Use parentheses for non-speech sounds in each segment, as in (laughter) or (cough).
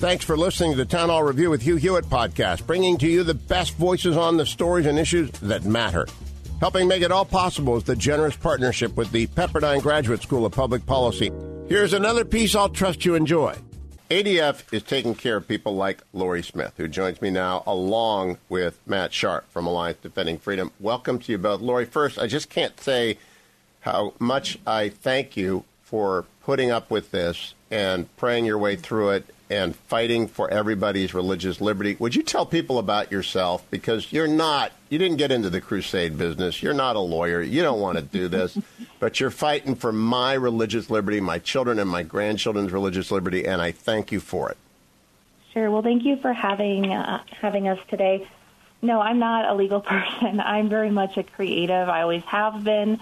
Thanks for listening to the Town Hall Review with Hugh Hewitt podcast, bringing to you the best voices on the stories and issues that matter. Helping make it all possible is the generous partnership with the Pepperdine Graduate School of Public Policy. Here's another piece I'll trust you enjoy. ADF is taking care of people like Lori Smith, who joins me now, along with Matt Sharp from Alliance Defending Freedom. Welcome to you both. Lori, first, I just can't say how much I thank you for putting up with this and praying your way through it and fighting for everybody's religious liberty. Would you tell people about yourself? Because you're not, you didn't get into the crusade business. You're not a lawyer. You don't want to do this, (laughs) but you're fighting for my religious liberty, my children and my grandchildren's religious liberty, and I thank you for it. Sure. Well, thank you for having uh, having us today. No, I'm not a legal (laughs) person. I'm very much a creative. I always have been,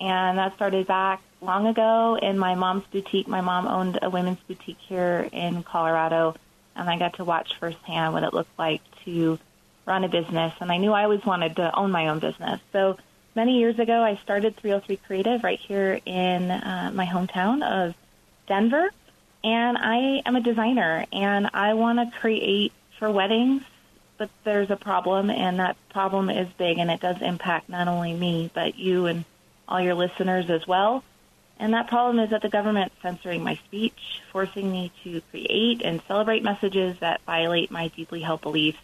and that started back long ago in my mom's boutique. My mom owned a women's boutique here in Colorado, and I got to watch firsthand what it looked like to run a business. And I knew I always wanted to own my own business. So many years ago, I started 303 Creative right here in uh, my hometown of Denver. And I am a designer, and I want to create for weddings. But there's a problem, and that problem is big, and it does impact not only me, but you and all your listeners as well. And that problem is that the government's censoring my speech, forcing me to create and celebrate messages that violate my deeply held beliefs.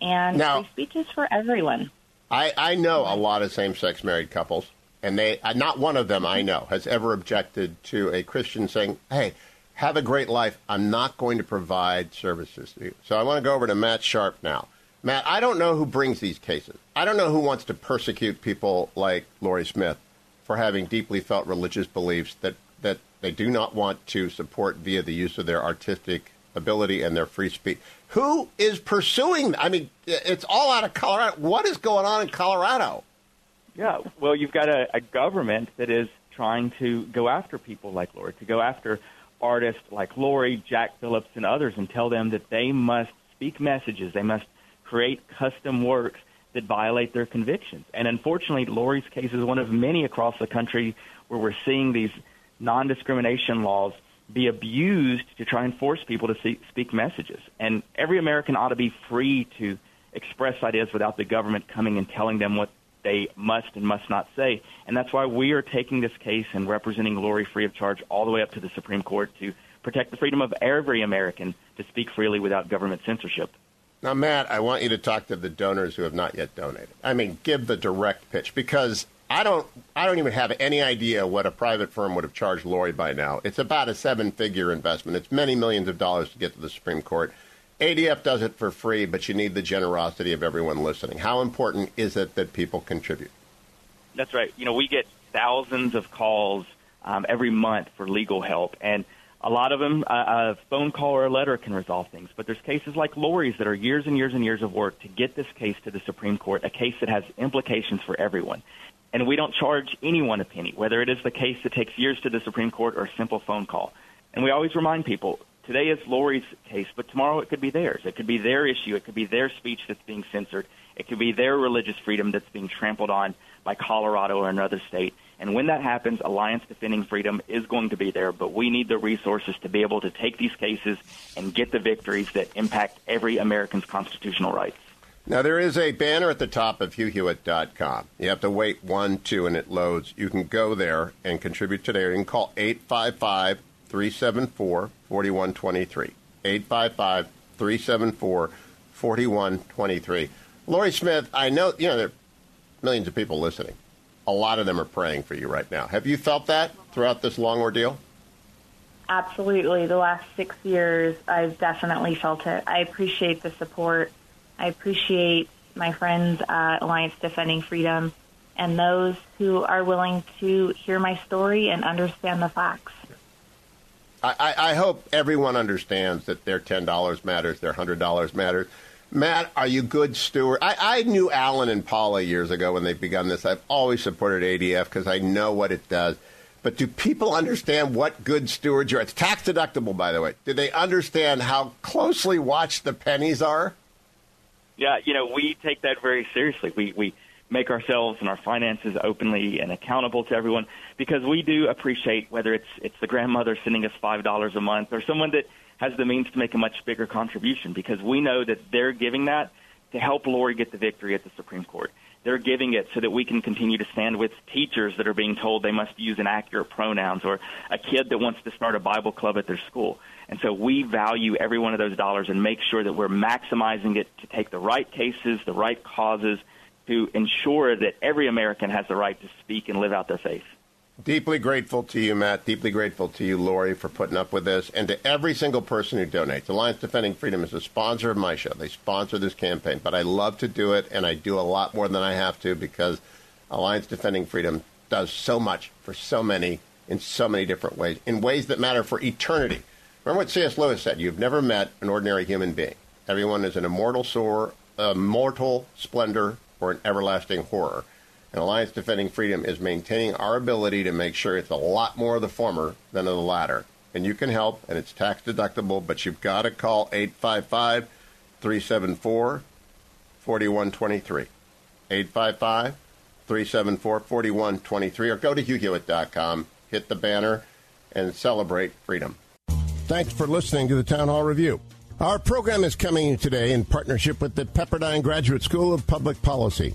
And Now- free speech is for everyone. I, I know a lot of same sex married couples, and they uh, not one of them I know has ever objected to a Christian saying, "Hey, have a great life. I'm not going to provide services to you." So I want to go over to Matt Sharp now. Matt, I don't know who brings these cases. I don't know who wants to persecute people like Lorie Smith for having deeply felt religious beliefs that, that they do not want to support via the use of their artistic ability and their free speech. Who is pursuing? I mean, it's all out of Colorado. What is going on in Colorado? Yeah, well, you've got a, a government that is trying to go after people like Lori, to go after artists like Lori, Jack Phillips, and others, and tell them that they must speak messages, they must create custom works that violate their convictions. And unfortunately, Lori's case is one of many across the country where we're seeing these non-discrimination laws be abused to try and force people to see, speak messages. And every American ought to be free to express ideas without the government coming and telling them what they must and must not say. And that's why we are taking this case and representing Lori free of charge all the way up to the Supreme Court to protect the freedom of every American to speak freely without government censorship. Now, Matt, I want you to talk to the donors who have not yet donated. I mean, give the direct pitch because I don't, I don't even have any idea what a private firm would have charged Lori by now. It's about a seven-figure investment. It's many millions of dollars to get to the Supreme Court. ADF does it for free, but you need the generosity of everyone listening. How important is it that people contribute? That's right. You know, we get thousands of calls um, every month for legal help, and a lot of them, a phone call or a letter can resolve things. But there's cases like Lori's that are years and years and years of work to get this case to the Supreme Court, a case that has implications for everyone. And we don't charge anyone a penny, whether it is the case that takes years to the Supreme Court or a simple phone call. And we always remind people today is Lori's case, but tomorrow it could be theirs. It could be their issue. It could be their speech that's being censored. It could be their religious freedom that's being trampled on by Colorado or another state. And when that happens, Alliance Defending Freedom is going to be there, but we need the resources to be able to take these cases and get the victories that impact every American's constitutional rights. Now, there is a banner at the top of HughHewitt.com. You have to wait one, two, and it loads. You can go there and contribute today, you can call 855 374 4123. 855 374 4123. Lori Smith, I know, you know, there are millions of people listening. A lot of them are praying for you right now. Have you felt that throughout this long ordeal? Absolutely. The last six years, I've definitely felt it. I appreciate the support. I appreciate my friends at Alliance Defending Freedom and those who are willing to hear my story and understand the facts. I, I hope everyone understands that their $10 matters, their $100 matters. Matt, are you good steward? I, I knew Alan and Paula years ago when they begun this. I've always supported ADF because I know what it does. But do people understand what good stewards you are? It's tax deductible, by the way. Do they understand how closely watched the pennies are? Yeah, you know, we take that very seriously. We we make ourselves and our finances openly and accountable to everyone because we do appreciate whether it's it's the grandmother sending us five dollars a month or someone that has the means to make a much bigger contribution because we know that they're giving that to help Lori get the victory at the Supreme Court. They're giving it so that we can continue to stand with teachers that are being told they must use inaccurate pronouns or a kid that wants to start a Bible club at their school. And so we value every one of those dollars and make sure that we're maximizing it to take the right cases, the right causes, to ensure that every American has the right to speak and live out their faith. Deeply grateful to you, Matt. Deeply grateful to you, Lori, for putting up with this, and to every single person who donates. Alliance Defending Freedom is a sponsor of my show. They sponsor this campaign, but I love to do it, and I do a lot more than I have to because Alliance Defending Freedom does so much for so many in so many different ways, in ways that matter for eternity. Remember what C.S. Lewis said: "You've never met an ordinary human being. Everyone is an immortal soar, a mortal splendor, or an everlasting horror." And Alliance Defending Freedom is maintaining our ability to make sure it's a lot more of the former than of the latter. And you can help, and it's tax deductible, but you've got to call 855 374 4123. 855 374 4123, or go to HughHewitt.com, hit the banner, and celebrate freedom. Thanks for listening to the Town Hall Review. Our program is coming today in partnership with the Pepperdine Graduate School of Public Policy.